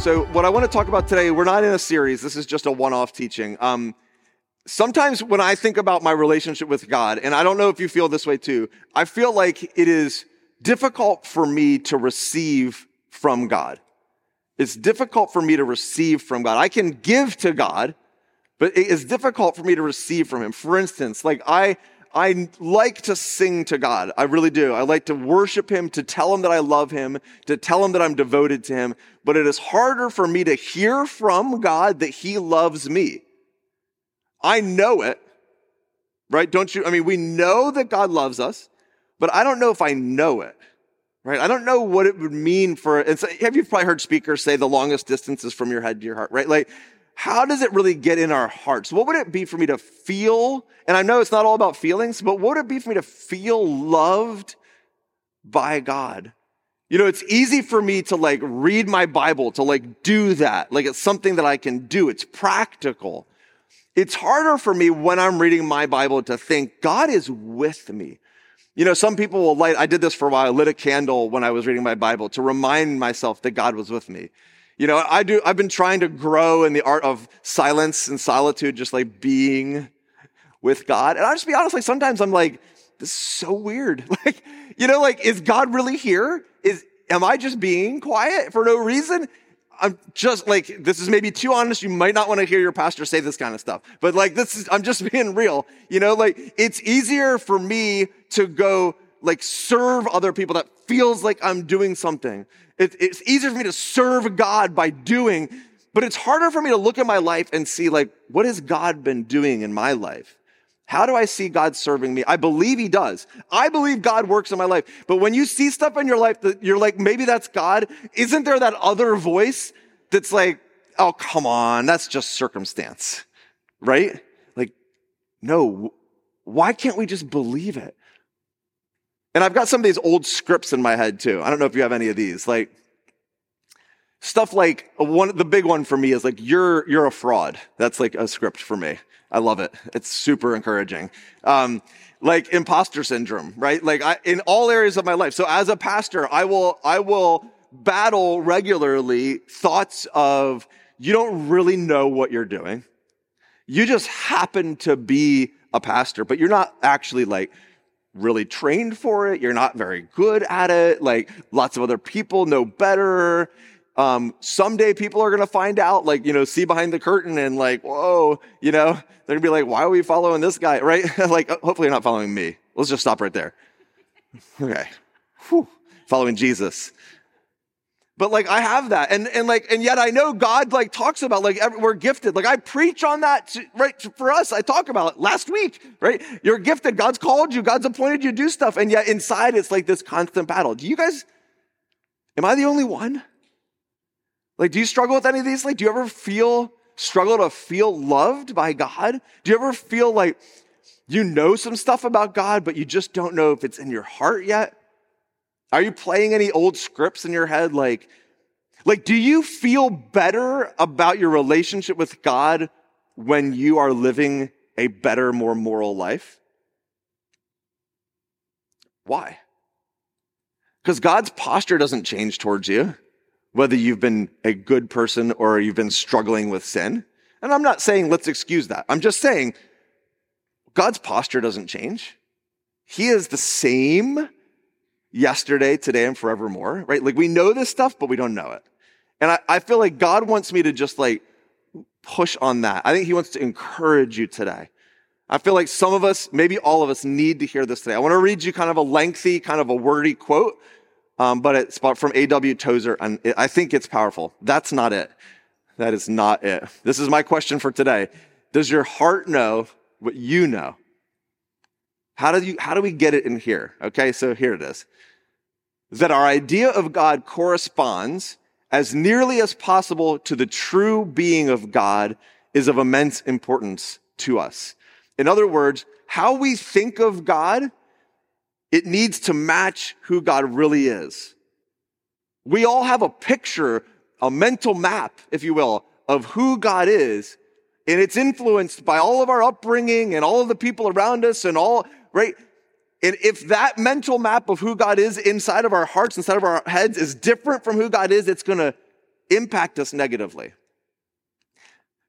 So, what I want to talk about today, we're not in a series. This is just a one off teaching. Um, sometimes when I think about my relationship with God, and I don't know if you feel this way too, I feel like it is difficult for me to receive from God. It's difficult for me to receive from God. I can give to God, but it is difficult for me to receive from Him. For instance, like I, I like to sing to God. I really do. I like to worship Him, to tell Him that I love Him, to tell Him that I'm devoted to Him. But it is harder for me to hear from God that He loves me. I know it, right? Don't you? I mean, we know that God loves us, but I don't know if I know it, right? I don't know what it would mean for, and so, have you probably heard speakers say the longest distance is from your head to your heart, right? Like, how does it really get in our hearts? What would it be for me to feel? And I know it's not all about feelings, but what would it be for me to feel loved by God? You know, it's easy for me to like read my Bible, to like do that. Like it's something that I can do. It's practical. It's harder for me when I'm reading my Bible to think God is with me. You know, some people will light, I did this for a while, I lit a candle when I was reading my Bible to remind myself that God was with me. You know, I do, I've been trying to grow in the art of silence and solitude, just like being with God. And I'll just be honest, like sometimes I'm like, this is so weird. Like, you know, like, is God really here? Is, am I just being quiet for no reason? I'm just like, this is maybe too honest. You might not want to hear your pastor say this kind of stuff, but like, this is, I'm just being real. You know, like, it's easier for me to go, like, serve other people that feels like I'm doing something it, it's easier for me to serve God by doing, but it's harder for me to look at my life and see, like, what has God been doing in my life? How do I see God serving me? I believe He does. I believe God works in my life. But when you see stuff in your life that you're like, maybe that's God, isn't there that other voice that's like, oh, come on, that's just circumstance, right? Like, no, why can't we just believe it? And I've got some of these old scripts in my head too. I don't know if you have any of these. Like stuff like one, the big one for me is like, you're, you're a fraud. That's like a script for me. I love it. It's super encouraging. Um, like imposter syndrome, right? Like I, in all areas of my life. So as a pastor, I will, I will battle regularly thoughts of you don't really know what you're doing. You just happen to be a pastor, but you're not actually like really trained for it. You're not very good at it. Like lots of other people know better. Um, someday people are going to find out, like, you know, see behind the curtain and like, whoa, you know, they're gonna be like, why are we following this guy? Right? like, hopefully you're not following me. Let's just stop right there. Okay. Whew. Following Jesus. But like I have that. And, and like, and yet I know God like talks about like we're gifted. Like I preach on that, to, right? For us, I talk about it last week, right? You're gifted. God's called you. God's appointed you to do stuff. And yet inside it's like this constant battle. Do you guys, am I the only one? Like, do you struggle with any of these? Like, do you ever feel, struggle to feel loved by God? Do you ever feel like you know some stuff about God, but you just don't know if it's in your heart yet? Are you playing any old scripts in your head? Like, like, do you feel better about your relationship with God when you are living a better, more moral life? Why? Because God's posture doesn't change towards you, whether you've been a good person or you've been struggling with sin. And I'm not saying let's excuse that. I'm just saying God's posture doesn't change. He is the same yesterday, today, and forevermore, right? Like we know this stuff, but we don't know it. And I, I feel like God wants me to just like push on that. I think He wants to encourage you today. I feel like some of us, maybe all of us, need to hear this today. I want to read you kind of a lengthy, kind of a wordy quote, um, but it's from A.W. Tozer, and I think it's powerful. That's not it. That is not it. This is my question for today. Does your heart know what you know? How do you, how do we get it in here? Okay, so here it is. That our idea of God corresponds as nearly as possible to the true being of God is of immense importance to us. In other words, how we think of God, it needs to match who God really is. We all have a picture, a mental map, if you will, of who God is. And it's influenced by all of our upbringing and all of the people around us and all right? And if that mental map of who God is inside of our hearts, inside of our heads is different from who God is, it's gonna impact us negatively.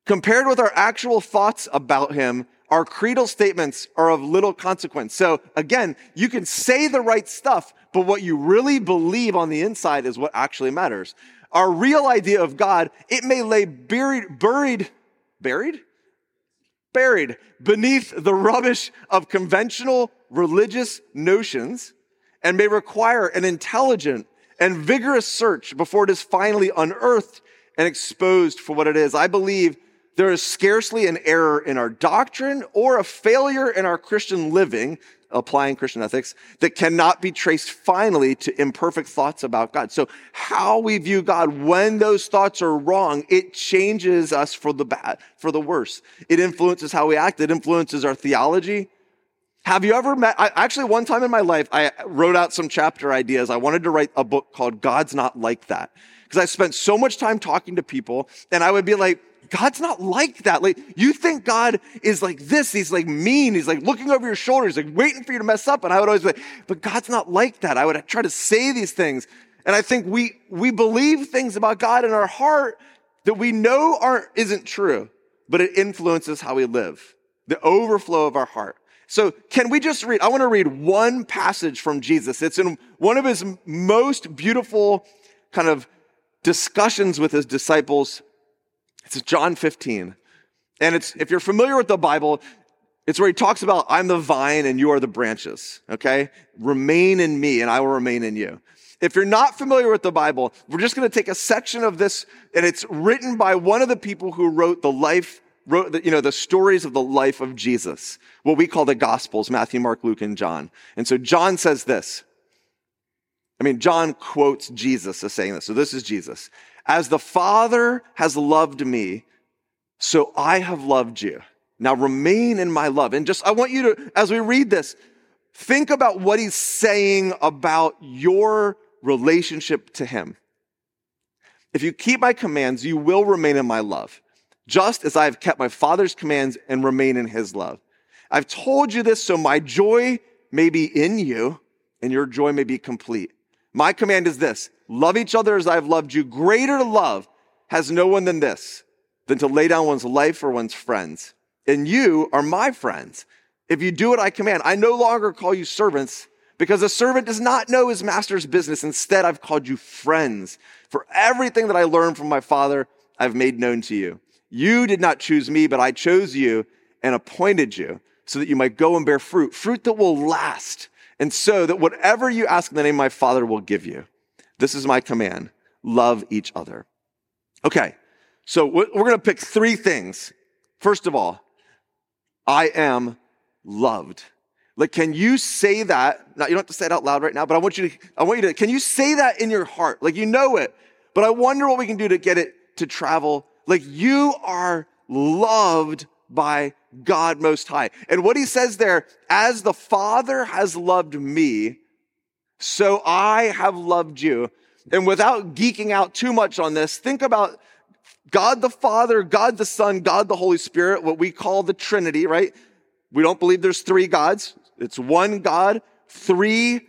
Compared with our actual thoughts about him, our creedal statements are of little consequence. So again, you can say the right stuff, but what you really believe on the inside is what actually matters. Our real idea of God, it may lay buried, buried, buried? Buried beneath the rubbish of conventional religious notions and may require an intelligent and vigorous search before it is finally unearthed and exposed for what it is. I believe there is scarcely an error in our doctrine or a failure in our Christian living, applying Christian ethics, that cannot be traced finally to imperfect thoughts about God. So how we view God when those thoughts are wrong, it changes us for the bad, for the worse. It influences how we act. It influences our theology. Have you ever met? I, actually, one time in my life, I wrote out some chapter ideas. I wanted to write a book called God's Not Like That. Because I spent so much time talking to people, and I would be like, God's not like that. Like, you think God is like this. He's like mean. He's like looking over your shoulder. He's like waiting for you to mess up. And I would always be like, but God's not like that. I would try to say these things. And I think we, we believe things about God in our heart that we know aren't, isn't true, but it influences how we live. The overflow of our heart. So can we just read? I want to read one passage from Jesus. It's in one of his most beautiful kind of discussions with his disciples it's John 15. And it's, if you're familiar with the Bible, it's where he talks about, I'm the vine and you are the branches. Okay. Remain in me and I will remain in you. If you're not familiar with the Bible, we're just going to take a section of this and it's written by one of the people who wrote the life, wrote the, you know, the stories of the life of Jesus, what we call the gospels, Matthew, Mark, Luke, and John. And so John says this. I mean, John quotes Jesus as saying this. So this is Jesus. As the Father has loved me, so I have loved you. Now remain in my love. And just, I want you to, as we read this, think about what he's saying about your relationship to him. If you keep my commands, you will remain in my love, just as I have kept my Father's commands and remain in his love. I've told you this so my joy may be in you and your joy may be complete. My command is this love each other as I've loved you. Greater love has no one than this, than to lay down one's life for one's friends. And you are my friends. If you do what I command, I no longer call you servants because a servant does not know his master's business. Instead, I've called you friends. For everything that I learned from my father, I've made known to you. You did not choose me, but I chose you and appointed you so that you might go and bear fruit, fruit that will last and so that whatever you ask in the name of my Father will give you. This is my command. Love each other. Okay. So we're going to pick three things. First of all, I am loved. Like, can you say that? Now, you don't have to say it out loud right now, but I want you to, I want you to, can you say that in your heart? Like, you know it, but I wonder what we can do to get it to travel. Like, you are loved by God Most High. And what he says there, as the Father has loved me, so I have loved you. And without geeking out too much on this, think about God the Father, God the Son, God the Holy Spirit, what we call the Trinity, right? We don't believe there's three gods. It's one God, three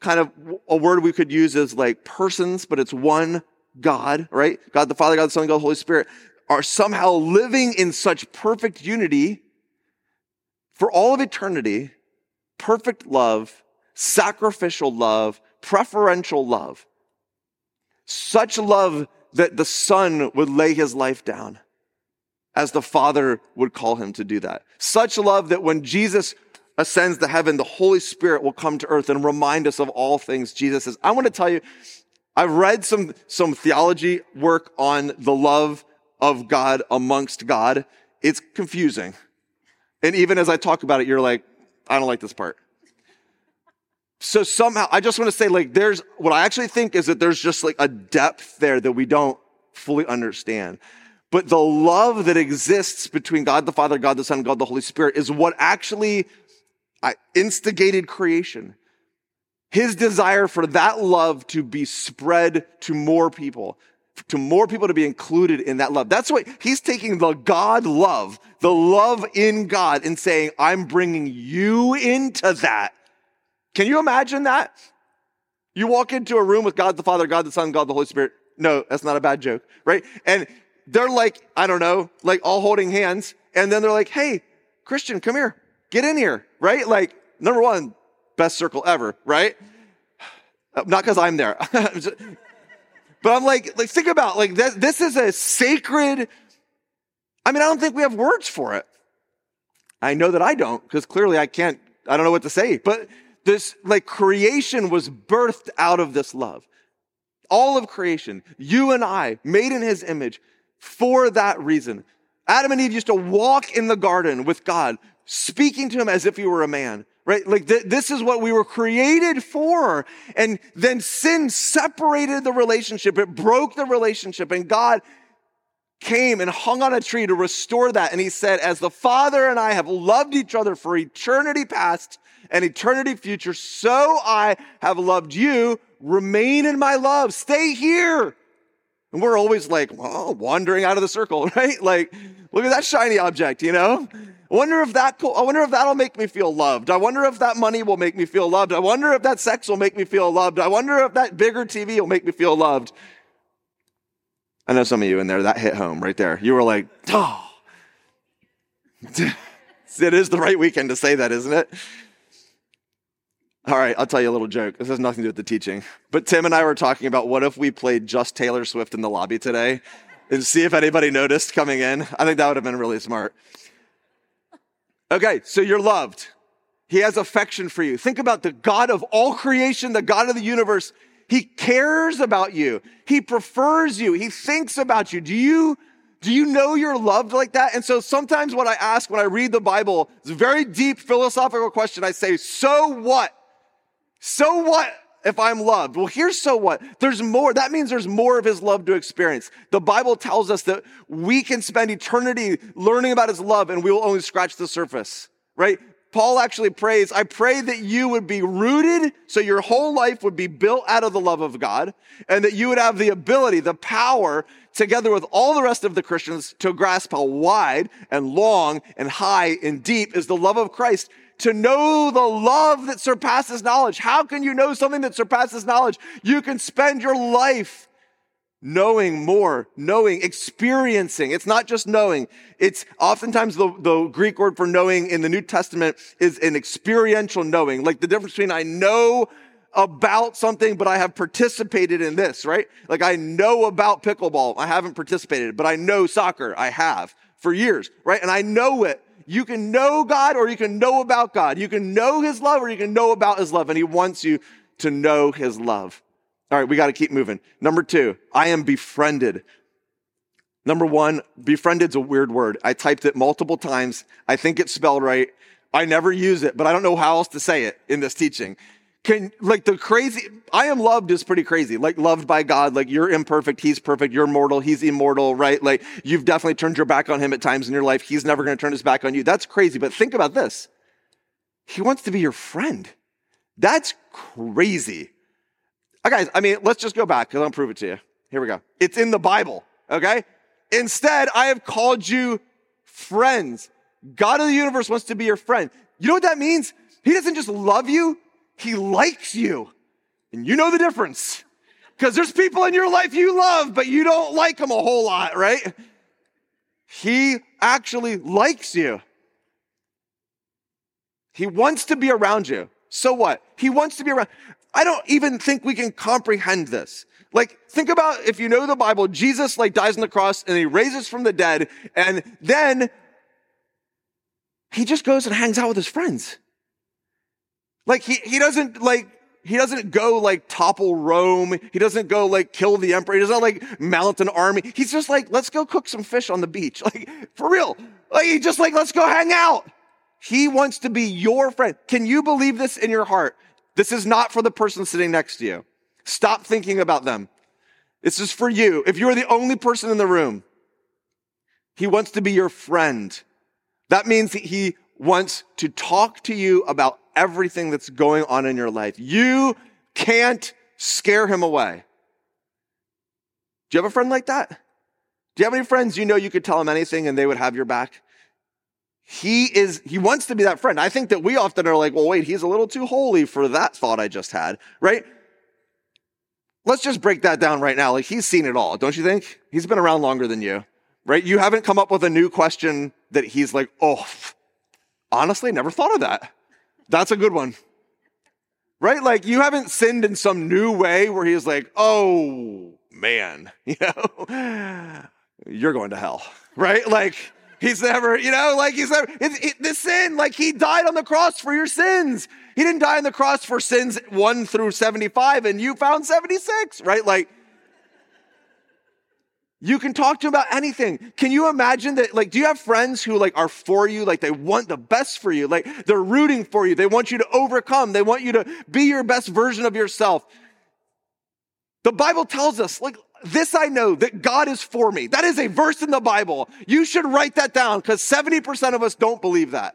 kind of a word we could use as like persons, but it's one God, right? God the Father, God the Son, God the Holy Spirit are somehow living in such perfect unity for all of eternity, perfect love, sacrificial love, preferential love. Such love that the Son would lay his life down as the Father would call him to do that. Such love that when Jesus ascends to heaven, the Holy Spirit will come to earth and remind us of all things Jesus says. I want to tell you, I've read some, some theology work on the love of God amongst God, it's confusing. And even as I talk about it, you're like, I don't like this part. So somehow, I just want to say, like, there's what I actually think is that there's just like a depth there that we don't fully understand. But the love that exists between God the Father, God the Son, God the Holy Spirit is what actually uh, instigated creation. His desire for that love to be spread to more people to more people to be included in that love. That's what he's taking the God love, the love in God and saying, I'm bringing you into that. Can you imagine that? You walk into a room with God the Father, God the Son, God the Holy Spirit. No, that's not a bad joke, right? And they're like, I don't know, like all holding hands. And then they're like, hey, Christian, come here, get in here, right? Like, number one, best circle ever, right? Uh, not because I'm there. but I'm like, like, think about like this, this is a sacred. I mean, I don't think we have words for it. I know that I don't, because clearly I can't, I don't know what to say. But this like creation was birthed out of this love. All of creation, you and I, made in his image for that reason. Adam and Eve used to walk in the garden with God, speaking to him as if he were a man, right? Like th- this is what we were created for. And then sin separated the relationship. It broke the relationship and God came and hung on a tree to restore that. And he said, as the Father and I have loved each other for eternity past and eternity future, so I have loved you. Remain in my love. Stay here. And we're always like, well, wandering out of the circle, right? Like, look at that shiny object, you know? I wonder if that, I wonder if that'll make me feel loved. I wonder if that money will make me feel loved. I wonder if that sex will make me feel loved. I wonder if that bigger TV will make me feel loved. I know some of you in there, that hit home right there. You were like, oh. it is the right weekend to say that, isn't it? All right, I'll tell you a little joke. This has nothing to do with the teaching. But Tim and I were talking about what if we played just Taylor Swift in the lobby today and see if anybody noticed coming in. I think that would have been really smart. Okay, so you're loved. He has affection for you. Think about the God of all creation, the God of the universe. He cares about you. He prefers you. He thinks about you. Do you do you know you're loved like that? And so sometimes what I ask when I read the Bible is a very deep philosophical question. I say, so what? So what if I'm loved? Well, here's so what. There's more. That means there's more of his love to experience. The Bible tells us that we can spend eternity learning about his love and we will only scratch the surface, right? Paul actually prays, I pray that you would be rooted so your whole life would be built out of the love of God and that you would have the ability, the power, together with all the rest of the Christians to grasp how wide and long and high and deep is the love of Christ to know the love that surpasses knowledge. How can you know something that surpasses knowledge? You can spend your life knowing more, knowing, experiencing. It's not just knowing. It's oftentimes the, the Greek word for knowing in the New Testament is an experiential knowing. Like the difference between I know about something, but I have participated in this, right? Like I know about pickleball. I haven't participated, but I know soccer. I have for years, right? And I know it. You can know God or you can know about God. You can know his love or you can know about his love. And he wants you to know his love. All right, we got to keep moving. Number two, I am befriended. Number one, befriended's a weird word. I typed it multiple times. I think it's spelled right. I never use it, but I don't know how else to say it in this teaching. Can, like the crazy, I am loved is pretty crazy. Like loved by God, like you're imperfect, he's perfect, you're mortal, he's immortal, right? Like you've definitely turned your back on him at times in your life. He's never going to turn his back on you. That's crazy. But think about this. He wants to be your friend. That's crazy. Guys, I mean, let's just go back because I'll prove it to you. Here we go. It's in the Bible, okay? Instead, I have called you friends. God of the universe wants to be your friend. You know what that means? He doesn't just love you, he likes you. And you know the difference. Because there's people in your life you love, but you don't like them a whole lot, right? He actually likes you. He wants to be around you. So what? He wants to be around. I don't even think we can comprehend this. Like, think about if you know the Bible, Jesus like dies on the cross and he raises from the dead and then he just goes and hangs out with his friends. Like he, he doesn't like, he doesn't go like topple Rome. He doesn't go like kill the emperor. He doesn't like mount an army. He's just like, let's go cook some fish on the beach. Like for real. Like he just like, let's go hang out. He wants to be your friend. Can you believe this in your heart? This is not for the person sitting next to you. Stop thinking about them. This is for you. If you're the only person in the room, he wants to be your friend. That means that he wants to talk to you about everything that's going on in your life. You can't scare him away. Do you have a friend like that? Do you have any friends you know you could tell them anything and they would have your back? He is, he wants to be that friend. I think that we often are like, well, wait, he's a little too holy for that thought I just had, right? let's just break that down right now. Like he's seen it all, don't you think? He's been around longer than you, right? You haven't come up with a new question that he's like, oh, honestly, never thought of that. That's a good one. Right? Like you haven't sinned in some new way where he's like, oh man, you know, you're going to hell, right? Like he's never, you know, like he's never, it, it, the sin, like he died on the cross for your sins. He didn't die on the cross for sins one through 75 and you found 76, right? Like, you can talk to him about anything. Can you imagine that? Like, do you have friends who like are for you? Like they want the best for you. Like they're rooting for you. They want you to overcome. They want you to be your best version of yourself. The Bible tells us, like, this I know that God is for me. That is a verse in the Bible. You should write that down because 70% of us don't believe that.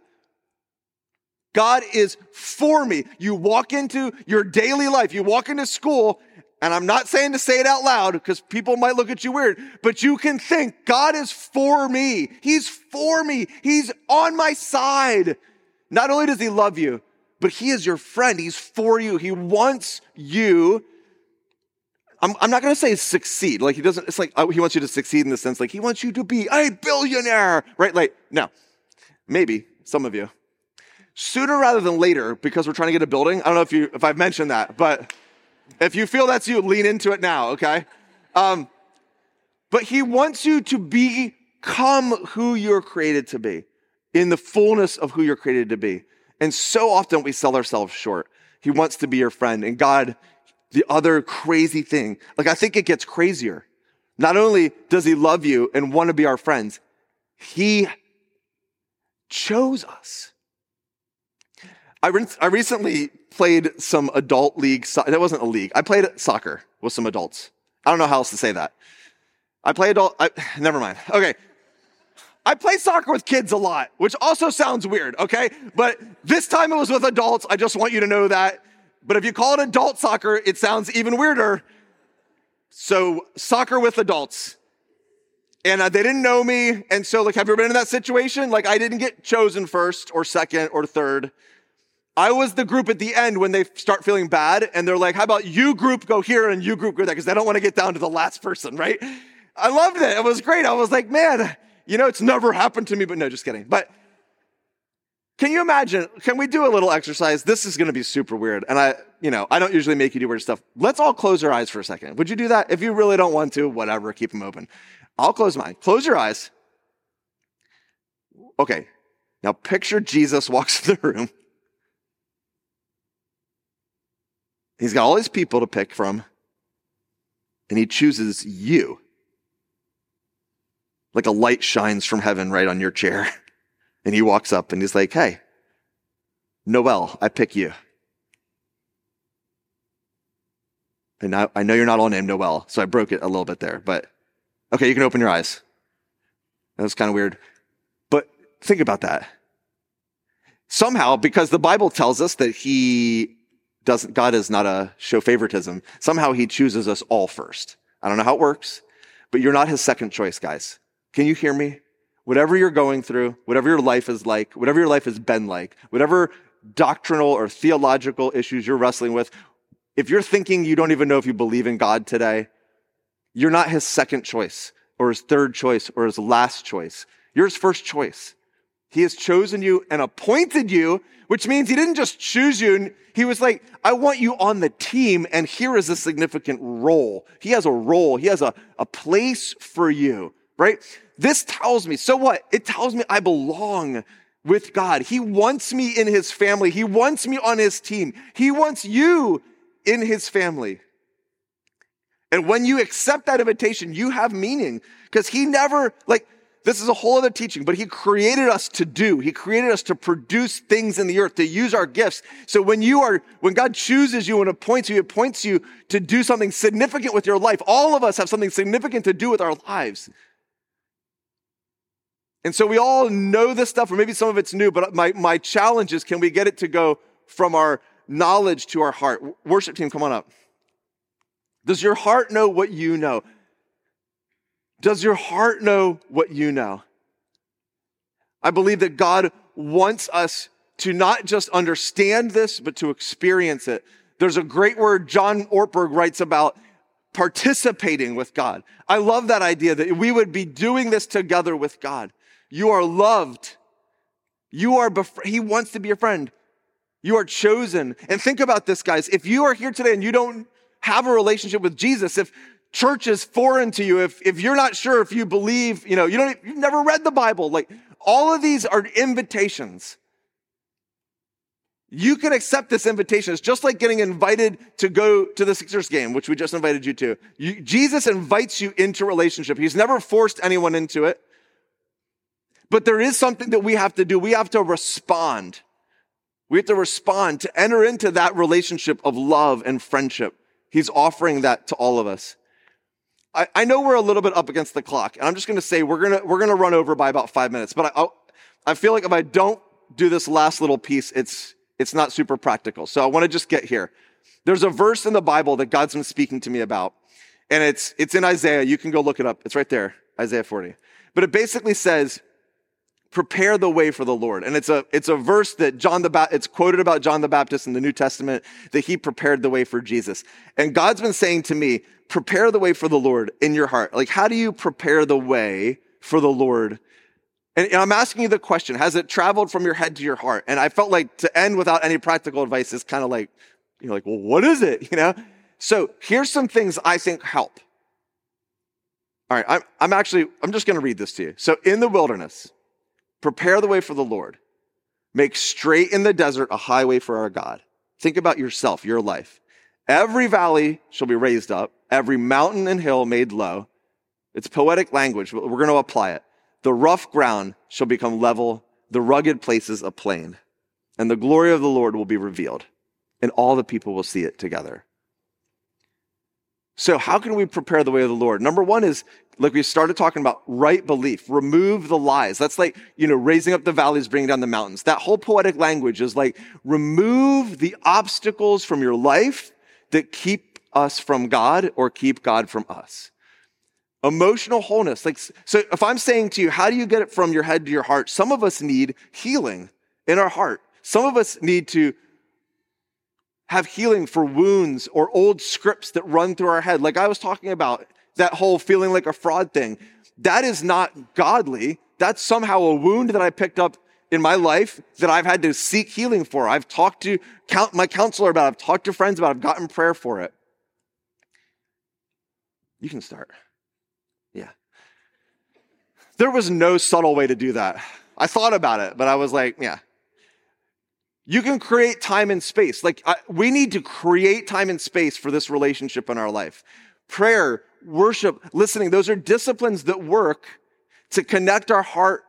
God is for me. You walk into your daily life, you walk into school, and I'm not saying to say it out loud because people might look at you weird, but you can think God is for me. He's for me. He's on my side. Not only does he love you, but he is your friend. He's for you. He wants you. I'm, I'm not going to say succeed. Like he doesn't, it's like oh, he wants you to succeed in the sense like he wants you to be a billionaire, right? Like, no, maybe some of you sooner rather than later because we're trying to get a building. I don't know if you, if I've mentioned that, but if you feel that's you, lean into it now, okay? Um, but he wants you to become who you're created to be in the fullness of who you're created to be. And so often we sell ourselves short. He wants to be your friend. And God, the other crazy thing, like I think it gets crazier. Not only does he love you and want to be our friends, he chose us. I, re- I recently played some adult league. So- that wasn't a league. I played soccer with some adults. I don't know how else to say that. I play adult. I, never mind. Okay. I play soccer with kids a lot, which also sounds weird. Okay. But this time it was with adults. I just want you to know that. But if you call it adult soccer, it sounds even weirder. So soccer with adults. And uh, they didn't know me. And so like, have you ever been in that situation? Like I didn't get chosen first or second or third. I was the group at the end when they start feeling bad and they're like, how about you group go here and you group go there? Because they don't want to get down to the last person, right? I loved it. It was great. I was like, man, you know, it's never happened to me, but no, just kidding. But can you imagine? Can we do a little exercise? This is going to be super weird. And I, you know, I don't usually make you do weird stuff. Let's all close our eyes for a second. Would you do that? If you really don't want to, whatever, keep them open. I'll close mine. Close your eyes. Okay. Now picture Jesus walks in the room. He's got all these people to pick from, and he chooses you. Like a light shines from heaven right on your chair. And he walks up and he's like, Hey, Noel, I pick you. And I, I know you're not all named Noel, so I broke it a little bit there, but okay, you can open your eyes. That was kind of weird. But think about that. Somehow, because the Bible tells us that he doesn't, God is not a show favoritism. Somehow he chooses us all first. I don't know how it works, but you're not his second choice, guys. Can you hear me? Whatever you're going through, whatever your life is like, whatever your life has been like, whatever doctrinal or theological issues you're wrestling with, if you're thinking you don't even know if you believe in God today, you're not his second choice or his third choice or his last choice. You're his first choice. He has chosen you and appointed you, which means he didn't just choose you. He was like, I want you on the team, and here is a significant role. He has a role, he has a, a place for you, right? This tells me, so what? It tells me I belong with God. He wants me in his family, he wants me on his team, he wants you in his family. And when you accept that invitation, you have meaning because he never, like, this is a whole other teaching, but he created us to do. He created us to produce things in the earth, to use our gifts. So when you are, when God chooses you and appoints you, he appoints you to do something significant with your life. All of us have something significant to do with our lives. And so we all know this stuff, or maybe some of it's new, but my, my challenge is can we get it to go from our knowledge to our heart? Worship team, come on up. Does your heart know what you know? Does your heart know what you know? I believe that God wants us to not just understand this, but to experience it. There's a great word John Ortberg writes about participating with God. I love that idea that we would be doing this together with God. You are loved. You are, bef- he wants to be your friend. You are chosen. And think about this, guys. If you are here today and you don't have a relationship with Jesus, if church is foreign to you, if, if you're not sure if you believe, you know, you don't, you've never read the Bible, like all of these are invitations. You can accept this invitation. It's just like getting invited to go to the Sixers game, which we just invited you to. You, Jesus invites you into relationship. He's never forced anyone into it. But there is something that we have to do. We have to respond. We have to respond to enter into that relationship of love and friendship. He's offering that to all of us. I, I know we're a little bit up against the clock, and I'm just going to say we're going to we're going to run over by about five minutes. But I, I feel like if I don't do this last little piece, it's it's not super practical. So I want to just get here. There's a verse in the Bible that God's been speaking to me about, and it's it's in Isaiah. You can go look it up. It's right there, Isaiah 40. But it basically says, "Prepare the way for the Lord." And it's a it's a verse that John the ba- it's quoted about John the Baptist in the New Testament that he prepared the way for Jesus. And God's been saying to me, prepare the way for the Lord in your heart. Like, how do you prepare the way for the Lord? And, I'm asking you the question, has it traveled from your head to your heart? And I felt like to end without any practical advice is kind of like, you're like, well, what is it? You know? So here's some things I think help. All right, I'm, I'm actually, I'm just going to read this to you. So in the wilderness, prepare the way for the Lord. Make straight in the desert a highway for our God. Think about yourself, your life. Every valley shall be raised up, every mountain and hill made low. It's poetic language, but we're going to apply it. The rough ground shall become level, the rugged places a plain, and the glory of the Lord will be revealed, and all the people will see it together. So, how can we prepare the way of the Lord? Number one is, like we started talking about, right belief. Remove the lies. That's like, you know, raising up the valleys, bringing down the mountains. That whole poetic language is like, remove the obstacles from your life that keep us from God or keep God from us. Emotional wholeness. Like, so if I'm saying to you, how do you get it from your head to your heart? Some of us need healing in our heart. Some of us need to have healing for wounds or old scripts that run through our head. Like I was talking about that whole feeling like a fraud thing. That is not godly. That's somehow a wound that I picked up in my life that I've had to seek healing for. I've talked to my counselor about. I've talked to friends about. I've gotten prayer for it. You can start. Yeah. There was no subtle way to do that. I thought about it, but I was like, yeah. You can create time and space. Like, I, we need to create time and space for this relationship in our life. Prayer, worship, listening, those are disciplines that work to connect our heart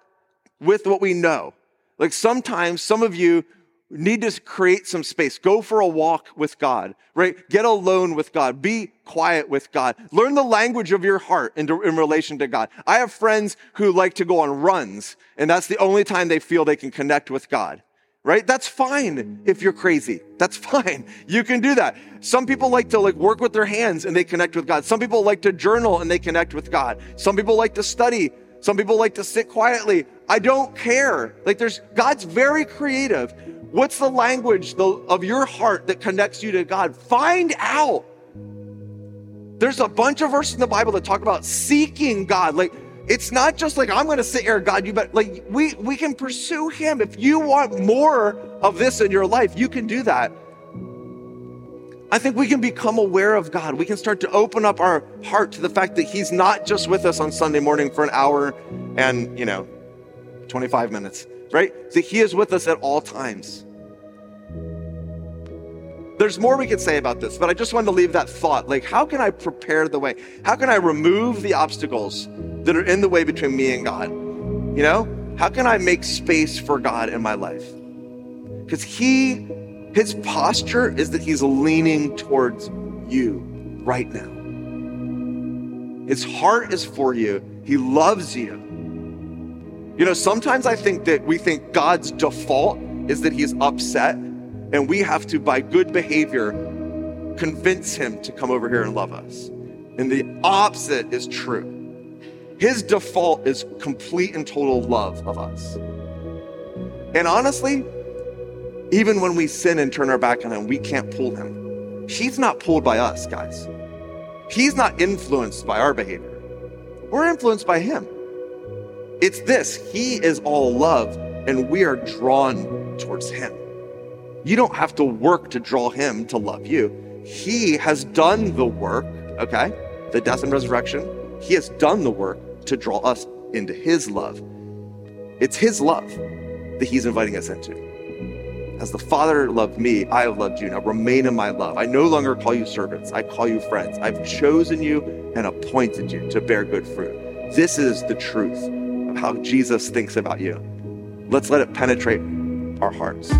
with what we know. Like sometimes some of you need to create some space. Go for a walk with God, right? Get alone with God. Be quiet with God. Learn the language of your heart in, in relation to God. I have friends who like to go on runs, and that's the only time they feel they can connect with God. Right? That's fine if you're crazy. That's fine. You can do that. Some people like to like work with their hands and they connect with God. Some people like to journal and they connect with God. Some people like to study some people like to sit quietly. I don't care. Like there's God's very creative. What's the language of your heart that connects you to God? Find out. There's a bunch of verses in the Bible that talk about seeking God. Like it's not just like I'm going to sit here, God. You but Like we we can pursue Him. If you want more of this in your life, you can do that. I think we can become aware of God. We can start to open up our heart to the fact that He's not just with us on Sunday morning for an hour and, you know, 25 minutes, right? That He is with us at all times. There's more we could say about this, but I just wanted to leave that thought. Like, how can I prepare the way? How can I remove the obstacles that are in the way between me and God? You know, how can I make space for God in my life? Because He his posture is that he's leaning towards you right now. His heart is for you. He loves you. You know, sometimes I think that we think God's default is that he's upset, and we have to, by good behavior, convince him to come over here and love us. And the opposite is true. His default is complete and total love of us. And honestly, even when we sin and turn our back on him, we can't pull him. He's not pulled by us, guys. He's not influenced by our behavior. We're influenced by him. It's this He is all love, and we are drawn towards Him. You don't have to work to draw Him to love you. He has done the work, okay? The death and resurrection. He has done the work to draw us into His love. It's His love that He's inviting us into. As the Father loved me, I have loved you. Now remain in my love. I no longer call you servants, I call you friends. I've chosen you and appointed you to bear good fruit. This is the truth of how Jesus thinks about you. Let's let it penetrate our hearts.